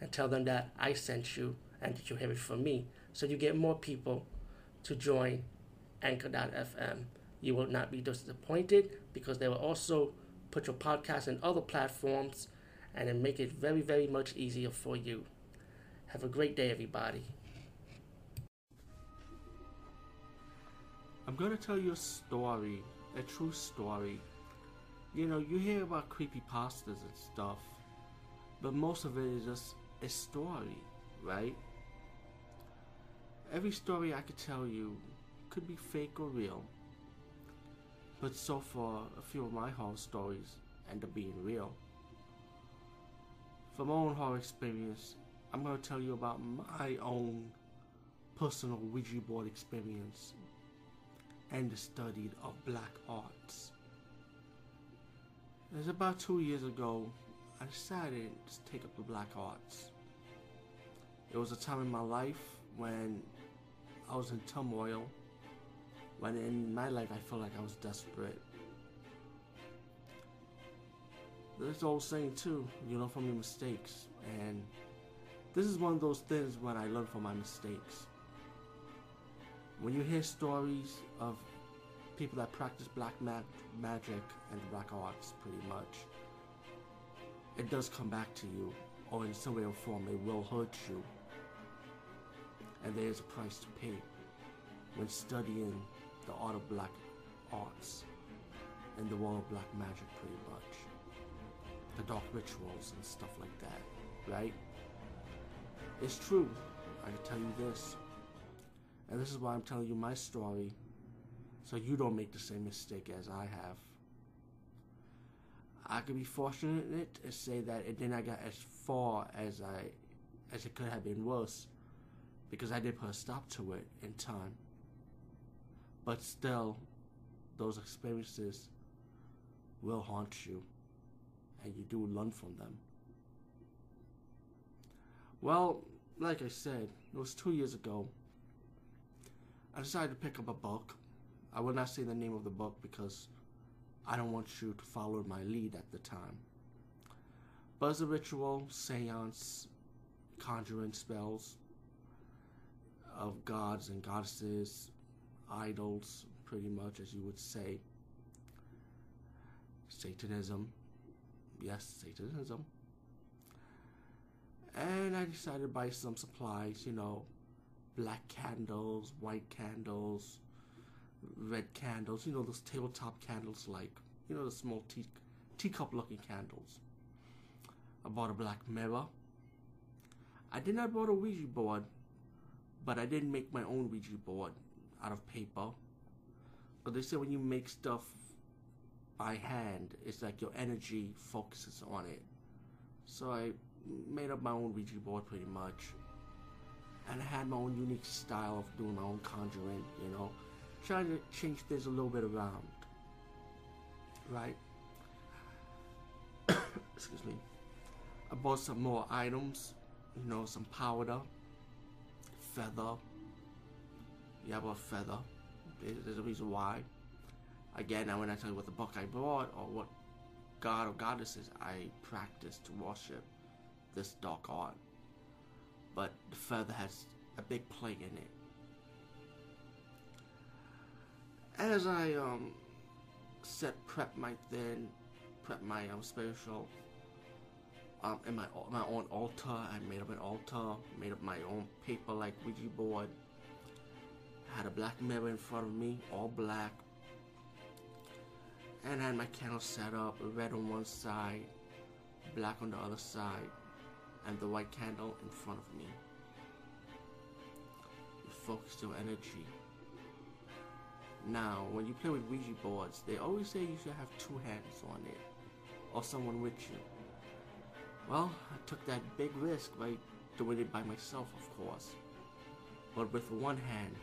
and tell them that I sent you and that you have it from me so you get more people to join Anchor.fm. You will not be disappointed because they will also put your podcast in other platforms and then make it very, very much easier for you. Have a great day, everybody. I'm gonna tell you a story, a true story. You know, you hear about creepy pastas and stuff, but most of it is just a story, right? Every story I could tell you could be fake or real, but so far, a few of my horror stories end up being real. From my own horror experience, I'm gonna tell you about my own personal Ouija board experience and the study of black arts. It was about two years ago, I decided to take up the black arts. It was a time in my life when I was in turmoil, when in my life I felt like I was desperate. There's old saying too, you learn from your mistakes, and this is one of those things when I learn from my mistakes. When you hear stories of people that practice black mag- magic and black arts, pretty much, it does come back to you, or in some way or form, it will hurt you. And there is a price to pay when studying the art of black arts and the world of black magic, pretty much. The dark rituals and stuff like that, right? It's true. I can tell you this. And this is why I'm telling you my story so you don't make the same mistake as I have. I could be fortunate to say that it did not get as far as I as it could have been worse because I did put a stop to it in time. But still, those experiences will haunt you and you do learn from them. Well, like I said, it was two years ago. I decided to pick up a book. I will not say the name of the book because I don't want you to follow my lead at the time. It's a ritual, seance, conjuring spells of gods and goddesses, idols, pretty much as you would say. Satanism. Yes, Satanism. And I decided to buy some supplies, you know, black candles, white candles, red candles, you know, those tabletop candles like, you know, the small tea, teacup looking candles. I bought a black mirror. I did not buy a Ouija board, but I didn't make my own Ouija board out of paper. But they say when you make stuff by hand, it's like your energy focuses on it. So I made up my own Ouija board pretty much. And I had my own unique style of doing my own conjuring, you know. Trying to change things a little bit around. Right? Excuse me. I bought some more items, you know, some powder, feather. Yeah, I bought feather. There's a reason why. Again, I when I tell you what the book I bought or what god or goddesses I practice to worship this dark art. But the feather has a big play in it. As I um set prep my then prep my um spiritual um in my my own altar, I made up an altar, made up my own paper like Ouija board. Had a black mirror in front of me, all black. And I had my candle set up, red on one side, black on the other side and the white candle in front of me. You focus your energy. Now, when you play with Ouija boards, they always say you should have two hands on it, or someone with you. Well, I took that big risk by doing it by myself, of course, but with one hand.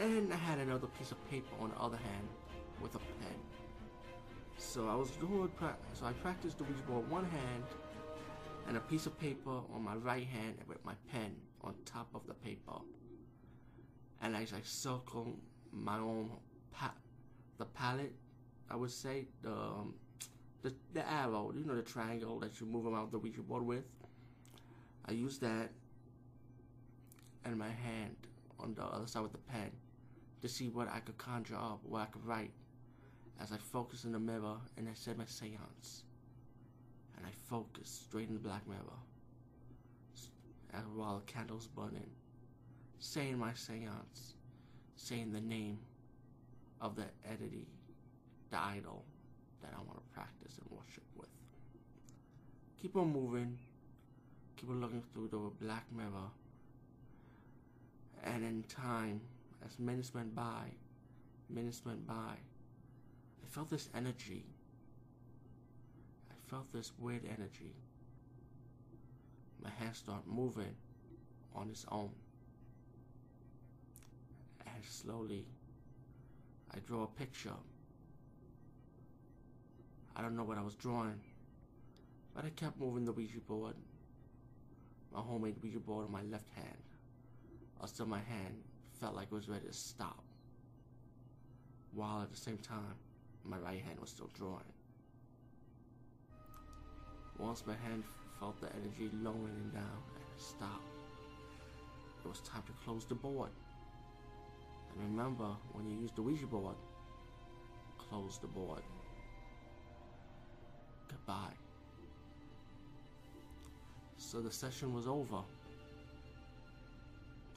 And I had another piece of paper on the other hand with a pen. So I was doing, so I practiced the Ouija board one hand and a piece of paper on my right hand with my pen on top of the paper. And as I circle my own pa- the palette, I would say the, um, the the arrow, you know, the triangle that you move around the Ouija board with. I use that and my hand on the other side with the pen to see what I could conjure up, what I could write as I focus in the mirror and I said my seance. And I focus straight in the black mirror as while the candle's burning, saying my seance, saying the name of the entity, the idol that I want to practice and worship with. Keep on moving, keep on looking through the black mirror, and in time, as minutes went by, minutes went by, I felt this energy. I felt this weird energy. My hand started moving on its own. And slowly, I draw a picture. I don't know what I was drawing, but I kept moving the Ouija board, my homemade Ouija board on my left hand, until my hand felt like it was ready to stop, while at the same time, my right hand was still drawing. Once my hand felt the energy lowering down and stopped, it was time to close the board. And remember, when you use the Ouija board, close the board. Goodbye. So the session was over.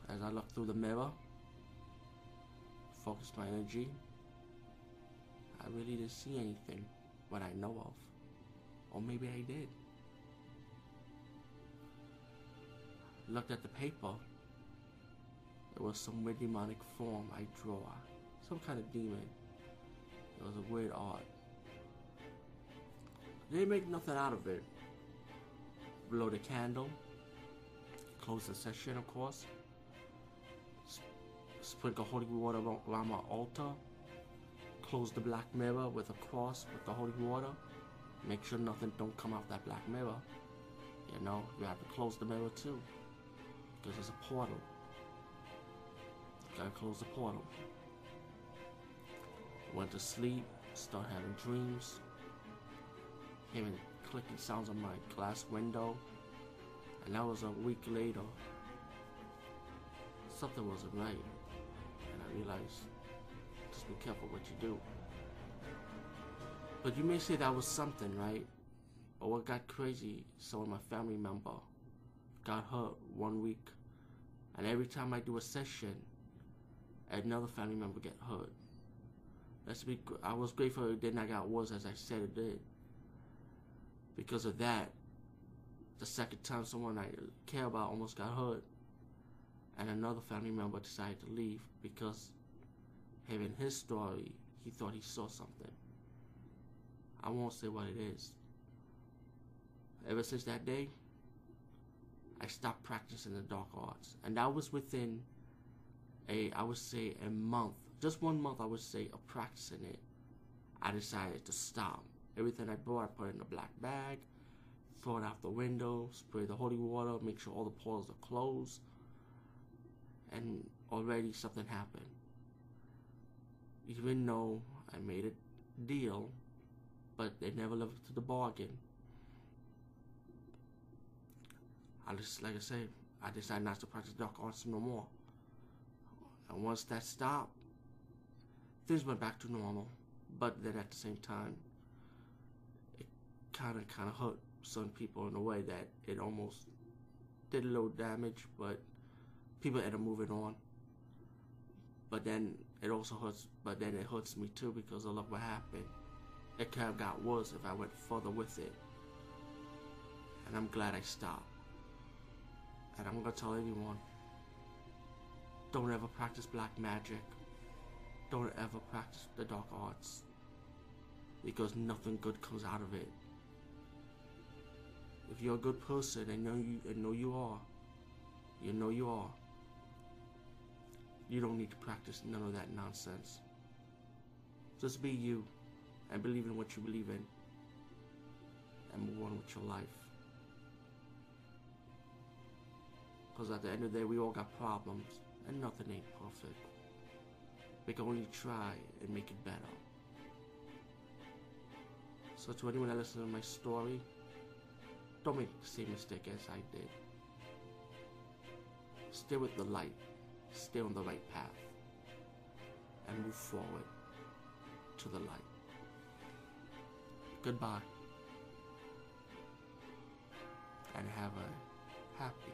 As I looked through the mirror, focused my energy, I really didn't see anything what I know of. Or maybe I did. Looked at the paper. It was some weird demonic form I draw. Some kind of demon. It was a weird art. Didn't make nothing out of it. Blow the candle. Close the session, of course. Sprinkle holy water around my altar close the black mirror with a cross with the holy water. Make sure nothing don't come out that black mirror. You know, you have to close the mirror too. Because it's a portal. You gotta close the portal. Went to sleep, start having dreams. Hearing clicking sounds on my glass window. And that was a week later. Something wasn't right. And I realized just be careful what you do. But you may say that was something, right? But what got crazy, so my family member got hurt one week. And every time I do a session, another family member get hurt. Let's be, I was grateful it did not get worse as I said it did. Because of that, the second time someone I care about almost got hurt, and another family member decided to leave because Hearing his story, he thought he saw something. I won't say what it is. Ever since that day, I stopped practicing the dark arts. And that was within a, I would say, a month. Just one month, I would say, of practicing it. I decided to stop. Everything I brought, I put in a black bag, throw it out the window, spray the holy water, make sure all the portals are closed. And already something happened even though I made a deal, but they never lived to the bargain. I just, like I said, I decided not to practice dark arts no more. And once that stopped, things went back to normal. But then at the same time, kind of, kind of hurt some people in a way that it almost did a little damage, but people ended up moving on. But then it also hurts, but then it hurts me too because of look what happened. It could have got worse if I went further with it. And I'm glad I stopped. And I'm gonna tell everyone don't ever practice black magic. Don't ever practice the dark arts. Because nothing good comes out of it. If you're a good person, I know you, I know you are. You know you are. You don't need to practice none of that nonsense. Just be you and believe in what you believe in and move on with your life. Because at the end of the day, we all got problems and nothing ain't perfect. We can only try and make it better. So to anyone that listens to my story, don't make the same mistake as I did. Stay with the light. Stay on the right path. And move forward to the light. Goodbye. And have a happy